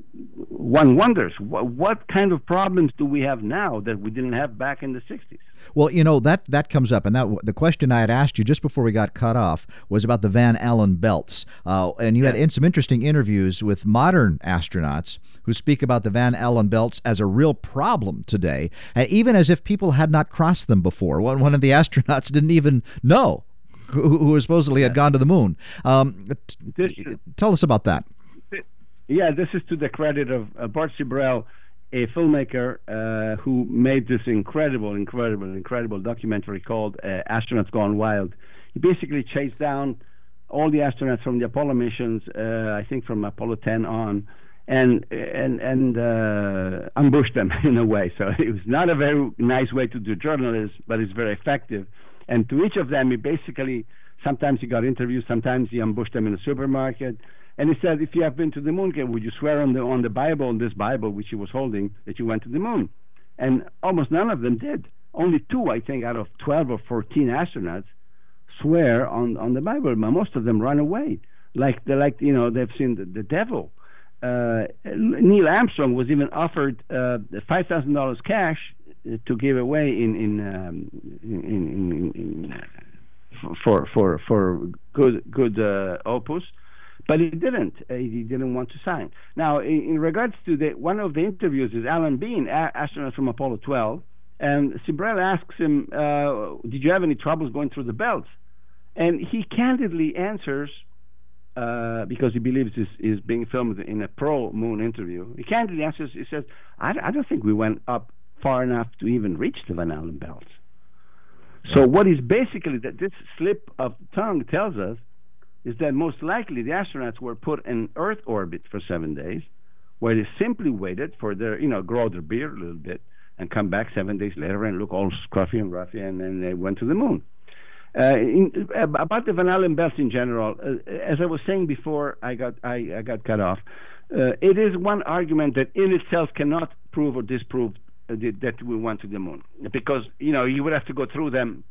one wonders what, what kind of problems do we have now that we didn't have back in the 60s? Well, you know that that comes up, and that the question I had asked you just before we got cut off was about the Van Allen belts, uh, and you yeah. had in some interesting interviews with modern astronauts who speak about the Van Allen belts as a real problem today, uh, even as if people had not crossed them before. One one of the astronauts didn't even know who, who supposedly yeah. had gone to the moon. Um, t- tell us about that. Yeah, this is to the credit of uh, Bart Sibrel, a filmmaker uh, who made this incredible, incredible, incredible documentary called uh, Astronauts Gone Wild. He basically chased down all the astronauts from the Apollo missions, uh, I think from Apollo 10 on, and and and uh, ambushed them in a way. So it was not a very nice way to do journalism, but it's very effective. And to each of them, he basically sometimes he got interviews, sometimes he ambushed them in a supermarket and he said, if you have been to the moon, would you swear on the on the Bible, on this Bible which he was holding, that you went to the moon? And almost none of them did. Only two, I think, out of 12 or 14 astronauts swear on, on the Bible. But most of them run away, like they like you know they've seen the, the devil. Uh, Neil Armstrong was even offered uh, five thousand dollars cash to give away in in, um, in, in, in, in for for for good good uh, opus but he didn't. Uh, he didn't want to sign. Now, in, in, regards to the one of the interviews is Alan Bean, a- astronaut from Apollo 12, and Sibrel asks him, uh, "Did you have any troubles going through the belts?" And he candidly answers, uh, because he believes this is being filmed in a pro moon interview. He candidly answers, he says, I, I, don't think we went up far enough to even reach the Van Allen belts. So what is basically that this slip of tongue tells us is that most likely the astronauts were put in Earth orbit for seven days, where they simply waited for their, you know, grow their beard a little bit and come back seven days later and look all scruffy and roughy, and then they went to the moon. Uh, in, about the Van Allen belts in general, uh, as I was saying before, I got I, I got cut off. Uh, it is one argument that in itself cannot prove or disprove uh, that we went to the moon, because you know you would have to go through them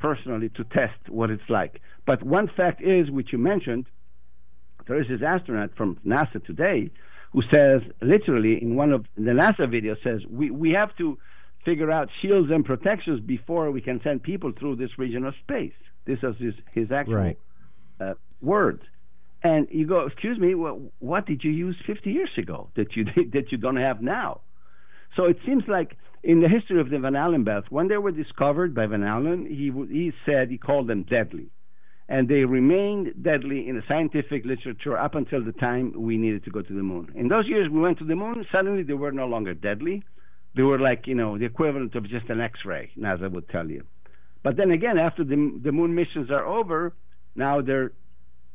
personally to test what it's like. But one fact is, which you mentioned, there is this astronaut from NASA today who says, literally, in one of the NASA video, says, we, we have to figure out shields and protections before we can send people through this region of space. This is his, his actual right. uh, words. And you go, excuse me, well, what did you use 50 years ago that you that you don't have now? So it seems like in the history of the Van Allen belts, when they were discovered by Van Allen, he, he said he called them deadly. And they remained deadly in the scientific literature up until the time we needed to go to the moon. In those years we went to the moon, suddenly they were no longer deadly. They were like, you know, the equivalent of just an X ray, NASA would tell you. But then again, after the, the moon missions are over, now they're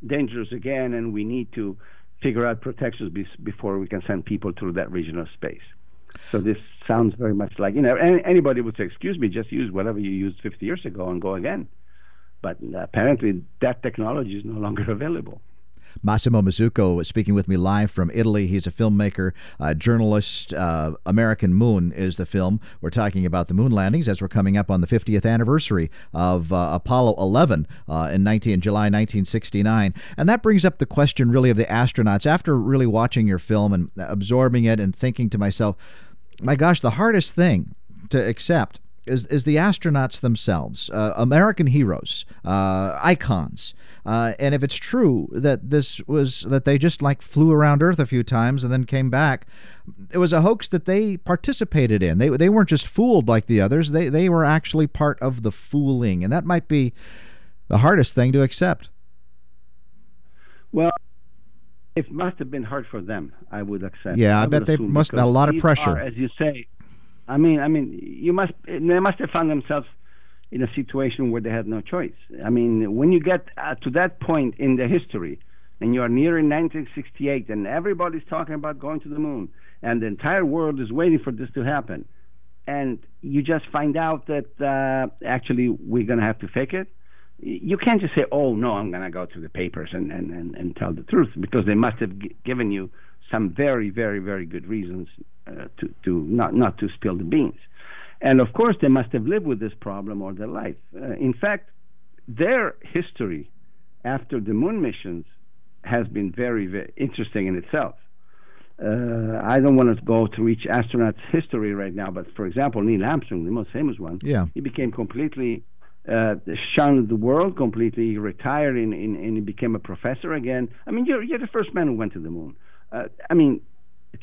dangerous again, and we need to figure out protections be- before we can send people through that region of space. So this sounds very much like you know any, anybody would say, "Excuse me, just use whatever you used 50 years ago and go again." But apparently, that technology is no longer available. Massimo Mazzucco is speaking with me live from Italy. He's a filmmaker, uh, journalist. Uh, American Moon is the film. We're talking about the moon landings as we're coming up on the 50th anniversary of uh, Apollo 11 uh, in 19 July 1969, and that brings up the question really of the astronauts. After really watching your film and absorbing it and thinking to myself, my gosh, the hardest thing to accept is, is the astronauts themselves, uh, American heroes, uh, icons. Uh, and if it's true that this was that they just like flew around Earth a few times and then came back, it was a hoax that they participated in. They they weren't just fooled like the others. They they were actually part of the fooling, and that might be the hardest thing to accept. Well, it must have been hard for them. I would accept. Yeah, I, I bet they must have a lot of pressure. Are, as you say, I mean, I mean, you must they must have found themselves in a situation where they had no choice. I mean, when you get uh, to that point in the history, and you are nearing 1968, and everybody's talking about going to the moon, and the entire world is waiting for this to happen, and you just find out that uh, actually we're going to have to fake it. You can't just say, "Oh no, I'm going to go to the papers and, and, and, and tell the truth," because they must have g- given you some very, very, very good reasons uh, to, to not, not to spill the beans. And of course, they must have lived with this problem all their life. Uh, in fact, their history after the moon missions has been very, very interesting in itself. Uh, I don't want to go through each astronaut's history right now, but for example, Neil Armstrong, the most famous one, yeah. he became completely uh, shunned the world completely. Retired and, and, and he became a professor again. I mean, you're, you're the first man who went to the moon. Uh, I mean,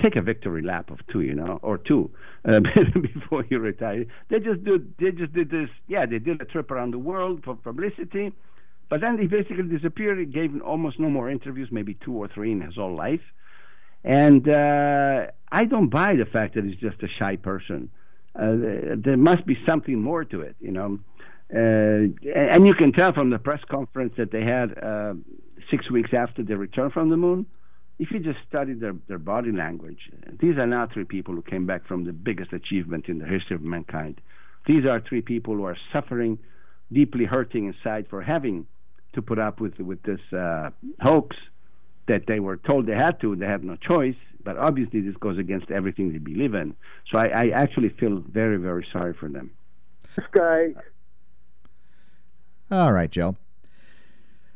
take a victory lap of two, you know, or two uh, before you retire. They just did. They just did this. Yeah, they did a trip around the world for publicity, but then he basically disappeared. He gave almost no more interviews, maybe two or three in his whole life. And uh, I don't buy the fact that he's just a shy person. Uh, there must be something more to it, you know. Uh, and you can tell from the press conference that they had uh, six weeks after they returned from the moon if you just study their, their body language, these are not three people who came back from the biggest achievement in the history of mankind. These are three people who are suffering, deeply hurting inside for having to put up with with this uh, hoax that they were told they had to. They have no choice, but obviously this goes against everything they believe in. So I, I actually feel very, very sorry for them. This guy. All right, Joe.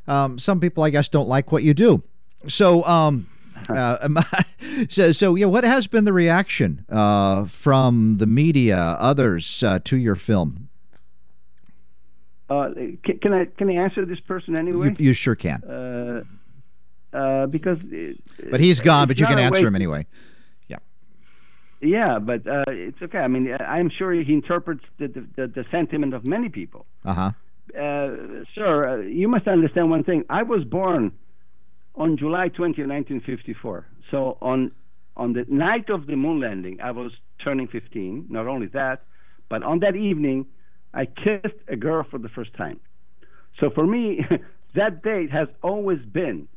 Um, some people, I guess, don't like what you do. So, um, uh, so, so yeah, what has been the reaction uh, from the media, others, uh, to your film? Uh, can, can, I can I answer this person anyway? You, you sure can. Uh, uh, because, it, but he's gone. But you can answer him anyway. Yeah. Yeah, but it's okay. I mean, I'm sure he interprets the the, the sentiment of many people. Uh-huh. sir, you must understand one thing. I was born on July 20, 1954. So on on the night of the moon landing, I was turning 15. Not only that, but on that evening, I kissed a girl for the first time. So for me, that date has always been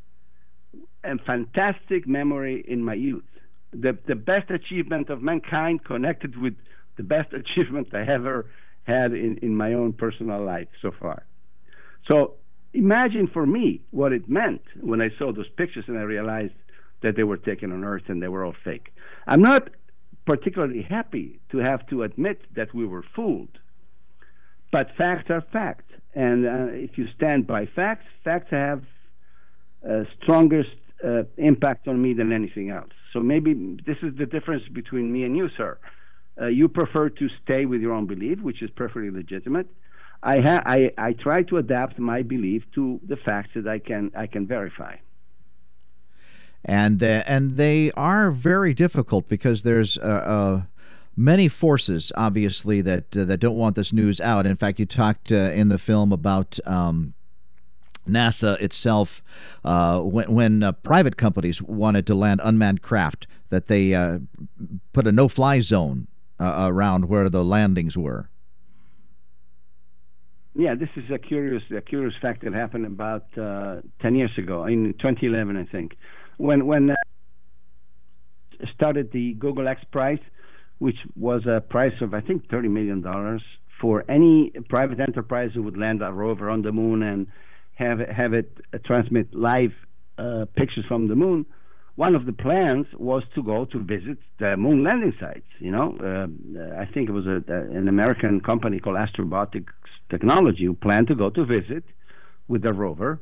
a fantastic memory in my youth. The the best achievement of mankind connected with the best achievement I ever had in, in my own personal life so far. So imagine for me what it meant when I saw those pictures and I realized that they were taken on Earth and they were all fake. I'm not particularly happy to have to admit that we were fooled, but facts are facts. And uh, if you stand by facts, facts have uh, strongest uh, impact on me than anything else. So maybe this is the difference between me and you, sir. Uh, you prefer to stay with your own belief, which is perfectly legitimate. I, ha- I, I try to adapt my belief to the facts that I can I can verify. And uh, and they are very difficult because there's uh, uh, many forces, obviously, that uh, that don't want this news out. In fact, you talked uh, in the film about. Um, NASA itself, uh, when, when private companies wanted to land unmanned craft, that they put a no-fly zone around where the landings were. Yeah, this is a curious, a curious fact that happened about uh, ten years ago, in 2011, I think, when when uh, started the Google X Prize, which was a price of I think 30 million dollars for any private enterprise who would land a rover on the moon and have have it uh, transmit live uh, pictures from the moon, one of the plans was to go to visit the moon landing sites. You know, uh, I think it was a, an American company called Astrobotics Technology who planned to go to visit with the rover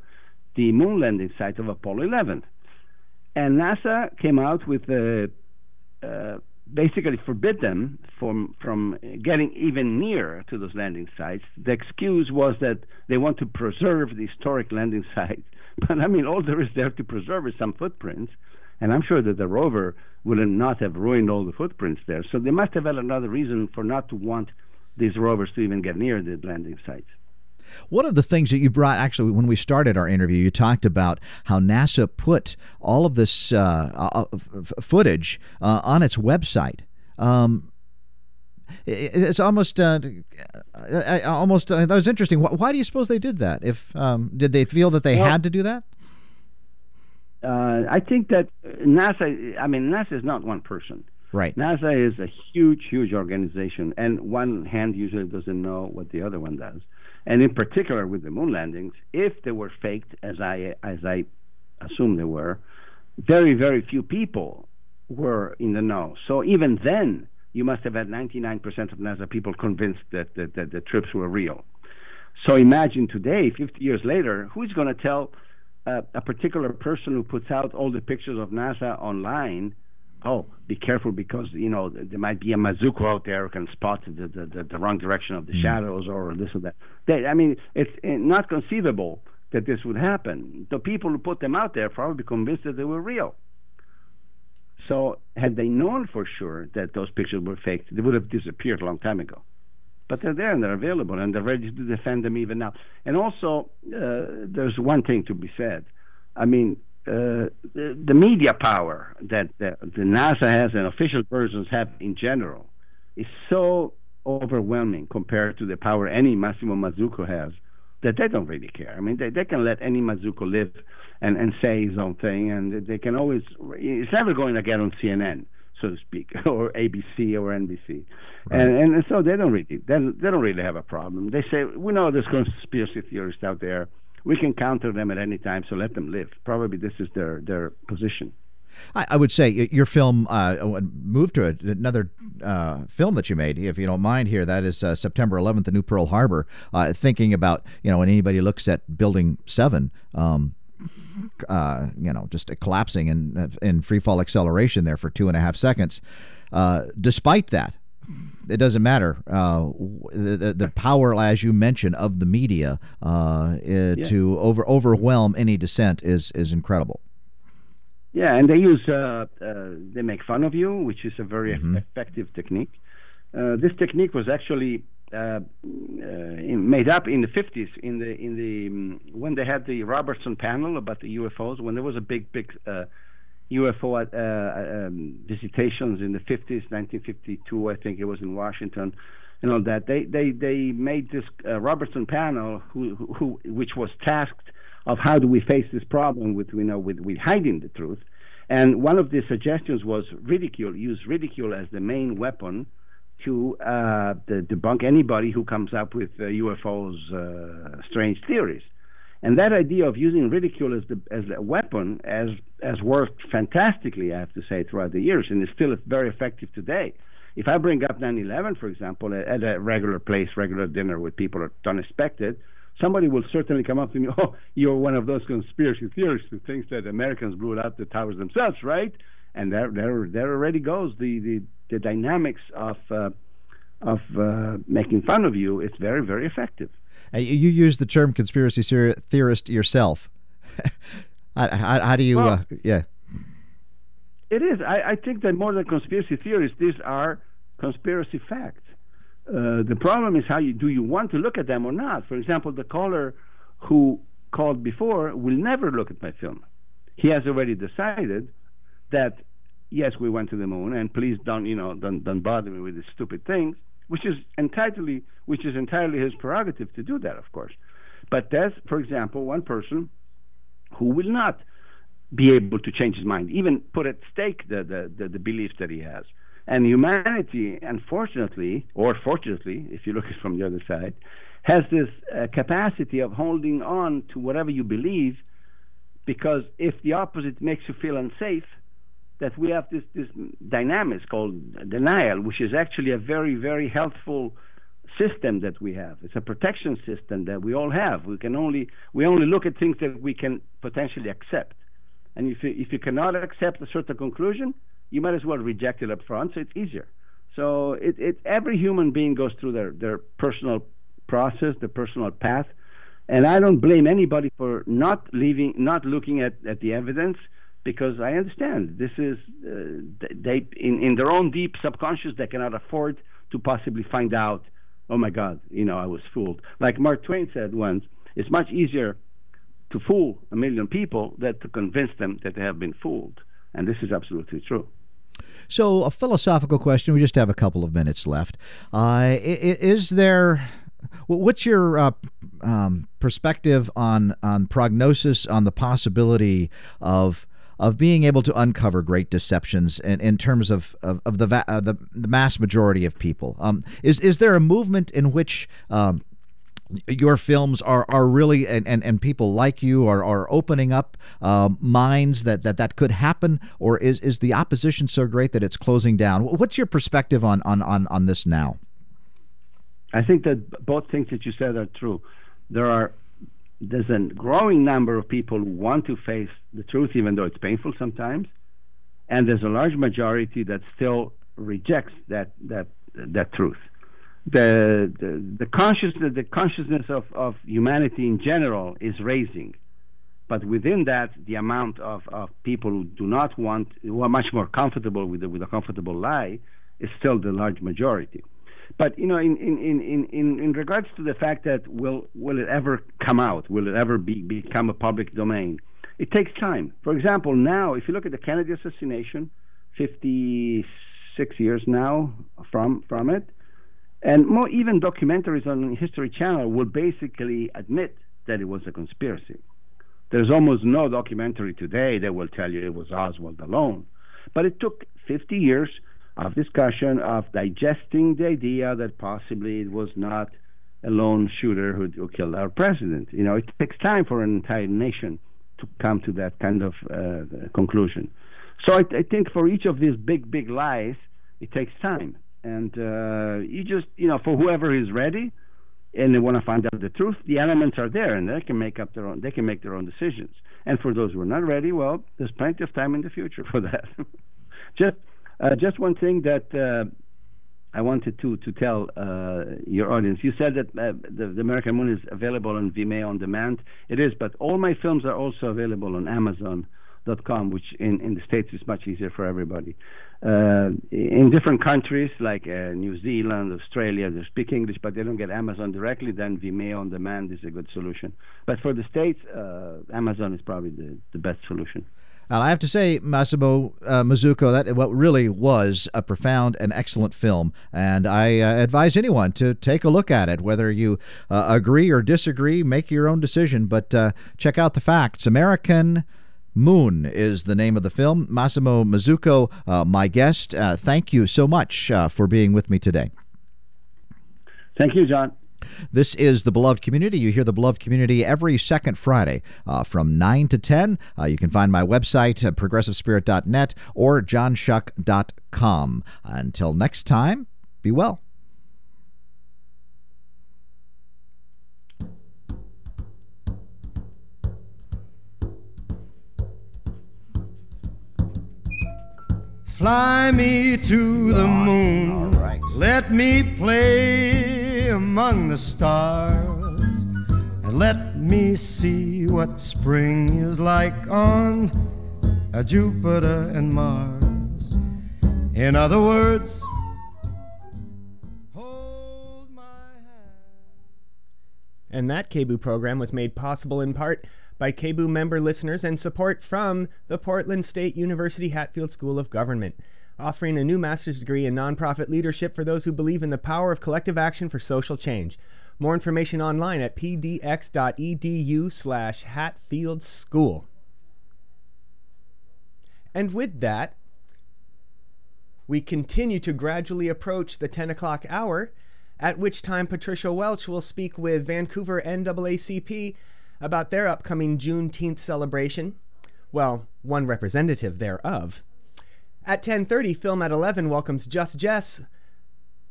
the moon landing site of Apollo 11. And NASA came out with a, uh, basically forbid them from from getting even near to those landing sites. The excuse was that they want to preserve the historic landing sites. But I mean, all there is there to preserve is some footprints, and I'm sure that the rover would not have ruined all the footprints there. So they must have had another reason for not to want these rovers to even get near the landing sites. One of the things that you brought, actually, when we started our interview, you talked about how NASA put all of this uh, uh, f- footage uh, on its website. Um, it's almost, uh, almost. Uh, that was interesting. Why, why, do you suppose they did that? If um, did they feel that they well, had to do that? Uh, I think that NASA. I mean, NASA is not one person. Right. NASA is a huge, huge organization, and one hand usually doesn't know what the other one does and in particular with the moon landings, if they were faked, as I as I assume they were, very very few people were in the know. So even then, you must have had 99% of NASA people convinced that, that, that the trips were real. So imagine today, 50 years later, who's going to tell a particular person who puts out all the pictures of NASA online oh, be careful because you know there might be a Mazzucco out there who can spot the the, the, the wrong direction of the mm. shadows or this or that. They, I mean, it's not conceivable that this would happen. The people who put them out there probably convinced that they were real. So, had they known for sure that those pictures were faked, they would have disappeared a long time ago. But they're there and they're available, and they're ready to defend them even now. And also, uh, there's one thing to be said. I mean, uh, the, the, media power that the, the, NASA has and official versions have in general is so overwhelming compared to the power any Massimo Mazzucco has that they don't really care. I mean, they, they can let any Mazzucco live and, and say his own thing, and they can always. It's never going to get on CNN, so to speak, or ABC or NBC, right. and and so they don't really they, they don't really have a problem. They say we know there's conspiracy theorists out there we can counter them at any time, so let them live. Probably this is their their position. I, I would say your film uh, moved to a, another uh, film that you made, if you don't mind. Here, that is uh, September 11th, the New Pearl Harbor. Uh, thinking about you know when anybody looks at Building Seven. Um, uh, you know, just collapsing in in free fall acceleration there for two and a half seconds. Uh, despite that, it doesn't matter. Uh, the, the power, as you mentioned, of the media uh, yeah. to over overwhelm any dissent is is incredible. Yeah, and they use uh, uh they make fun of you, which is a very mm-hmm. effective technique. Uh, this technique was actually uh, made up in the 50s in the in the um, when they had the Robertson panel about the UFOs when there was a big big UFO uh, um, visitations in the 50s, 1952, I think it was in Washington, and all that. They they they made this uh, Robertson panel, who, who which was tasked of how do we face this problem with you know with, with hiding the truth. And one of the suggestions was ridicule. Use ridicule as the main weapon to uh, debunk anybody who comes up with uh, UFOs, uh, strange theories. And that idea of using ridicule as the as a weapon has has worked fantastically, I have to say, throughout the years, and is still very effective today. If I bring up 9/11, for example, at a regular place, regular dinner with people that don't expect it, somebody will certainly come up to me, "Oh, you're one of those conspiracy theorists who thinks that Americans blew out the towers themselves, right?" And there, there, there already goes the the, the dynamics of uh, of uh, making fun of you. It's very, very effective. Uh, you use the term conspiracy theorist yourself. how, how, how, do you? Well, uh, yeah. It is. I, I, think that more than conspiracy theories, these are conspiracy facts. Uh, the problem is how you do you want to look at them or not. For example, the caller who called before will never look at my film. He has already decided that yes, we went to the moon, and please don't you know don't don't bother me with these stupid things which is entirely which is entirely his prerogative to do that, of course. But there's, for example, one person who will not be able to change his mind, even put at stake the, the, the, the beliefs that he has. And humanity, unfortunately, or fortunately, if you look at it from the other side, has this uh, capacity of holding on to whatever you believe because if the opposite makes you feel unsafe, that we have this this dynamics called denial, which is actually a very very helpful system that we have. It's a protection system that we all have. We can only we only look at things that we can potentially accept. And if you, if you cannot accept a certain conclusion, you might as well reject it up front, so it's easier. So it, it every human being goes through their, their personal process, their personal path, and I don't blame anybody for not leaving, not looking at, at the evidence, because I understand this is uh, they in, in their own deep subconscious they cannot afford to possibly find out. Oh my God, you know I was fooled. Like Mark Twain said once, it's much easier to fool a million people than to convince them that they have been fooled, and this is absolutely true. So, a philosophical question. We just have a couple of minutes left. Uh, is there what's your uh, um, perspective on on prognosis on the possibility of of being able to uncover great deceptions in, in terms of, of, of the, va- uh, the, the mass majority of people? Um, is is there a movement in which um, your films are are really and, and, and people like you are, are opening up uh, minds that, that that could happen? Or is, is the opposition so great that it's closing down? What's your perspective on, on, on, on this now? I think that both things that you said are true. There are there's a growing number of people who want to face the truth even though it's painful sometimes and there's a large majority that still rejects that that that truth the, the, the consciousness the consciousness of, of humanity in general is raising. But within that, the amount of, of people who do not want, who are much more comfortable with the, with a comfortable lie, is still the large majority. But you know, in, in, in, in, in regards to the fact that will will it ever come out? Will it ever be, become a public domain? It takes time. For example, now if you look at the Kennedy assassination, 56 years now from from it, and more even documentaries on History Channel will basically admit that it was a conspiracy. There's almost no documentary today that will tell you it was Oswald alone. But it took 50 years of discussion, of digesting the idea that possibly it was not a lone shooter who, who killed our president. You know, it takes time for an entire nation to come to that kind of uh, conclusion. So I, I think for each of these big, big lies, it takes time and uh, you just you know for whoever is ready and they want to find out the truth, the elements are there, and they can make up their own. They can make their own decisions. And for those who are not ready, well, there's plenty of time in the future for that. just uh, just one thing that uh, I wanted to to tell uh, your audience. You said that uh, the, the, American Moon is available on Vimeo on demand. It is, but all my films are also available on Amazon.com, which in, in the States is much easier for everybody uh, in different countries like uh, New Zealand, Australia, they speak English, but they don't get Amazon directly. Then Vimeo on demand is a good solution. But for the states, Amazon is probably the, the best solution. And I have to say, Massimo uh, that what really was a profound and excellent film, and I uh, advise anyone to take a look at it. Whether you uh, agree or disagree, make your own decision. But uh, check out the facts. American Moon is the name of the film. Massimo Mazzucco, uh, my guest. Uh, thank you so much for being with me today. Thank you, John. This is the Beloved Community. You hear the Beloved Community every second Friday uh, from 9 to 10. Uh, you can find my website at progressivespirit.net or johnshuck.com. Until next time, be well. Fly me to the moon. Right. Let me play among the stars. And let me see what spring is like on Jupiter and Mars. In other words, hold my hand. And that KBOO program was made possible in part by KBOO member listeners and support from the Portland State University Hatfield School of Government, offering a new master's degree in nonprofit leadership for those who believe in the power of collective action for social change. More information online at pdx.edu slash Hatfield School. And with that, we continue to gradually approach the 10 o'clock hour, at which time Patricia Welch will speak with Vancouver NAACP about their upcoming Juneteenth celebration. Well, one representative thereof. At 10:30, Film at 11 welcomes Just Jess,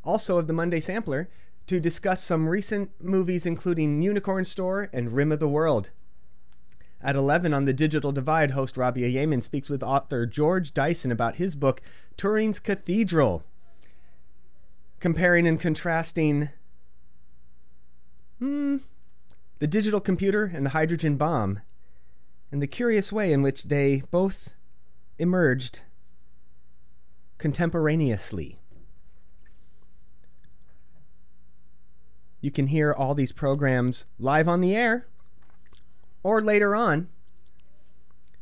also of the Monday Sampler, to discuss some recent movies including Unicorn Store and Rim of the World. At 11 on the Digital Divide, host Rabia Yemen speaks with author George Dyson about his book Turing's Cathedral, comparing and contrasting hmm, the digital computer and the hydrogen bomb, and the curious way in which they both emerged contemporaneously. You can hear all these programs live on the air or later on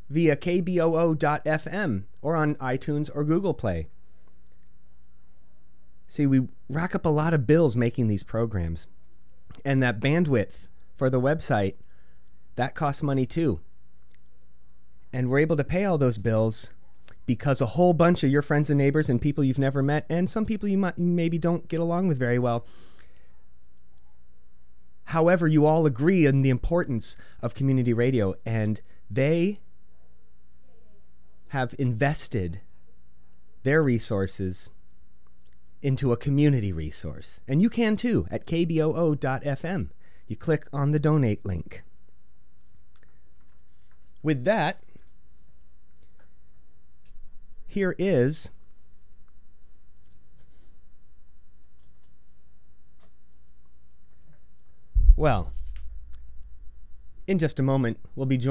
via kboo.fm or on iTunes or Google Play. See, we rack up a lot of bills making these programs, and that bandwidth for the website that costs money too. And we're able to pay all those bills because a whole bunch of your friends and neighbors and people you've never met and some people you might maybe don't get along with very well However, you all agree on the importance of community radio, and they have invested their resources into a community resource. And you can too at kboo.fm. You click on the donate link. With that, here is Well, in just a moment, we'll be joined.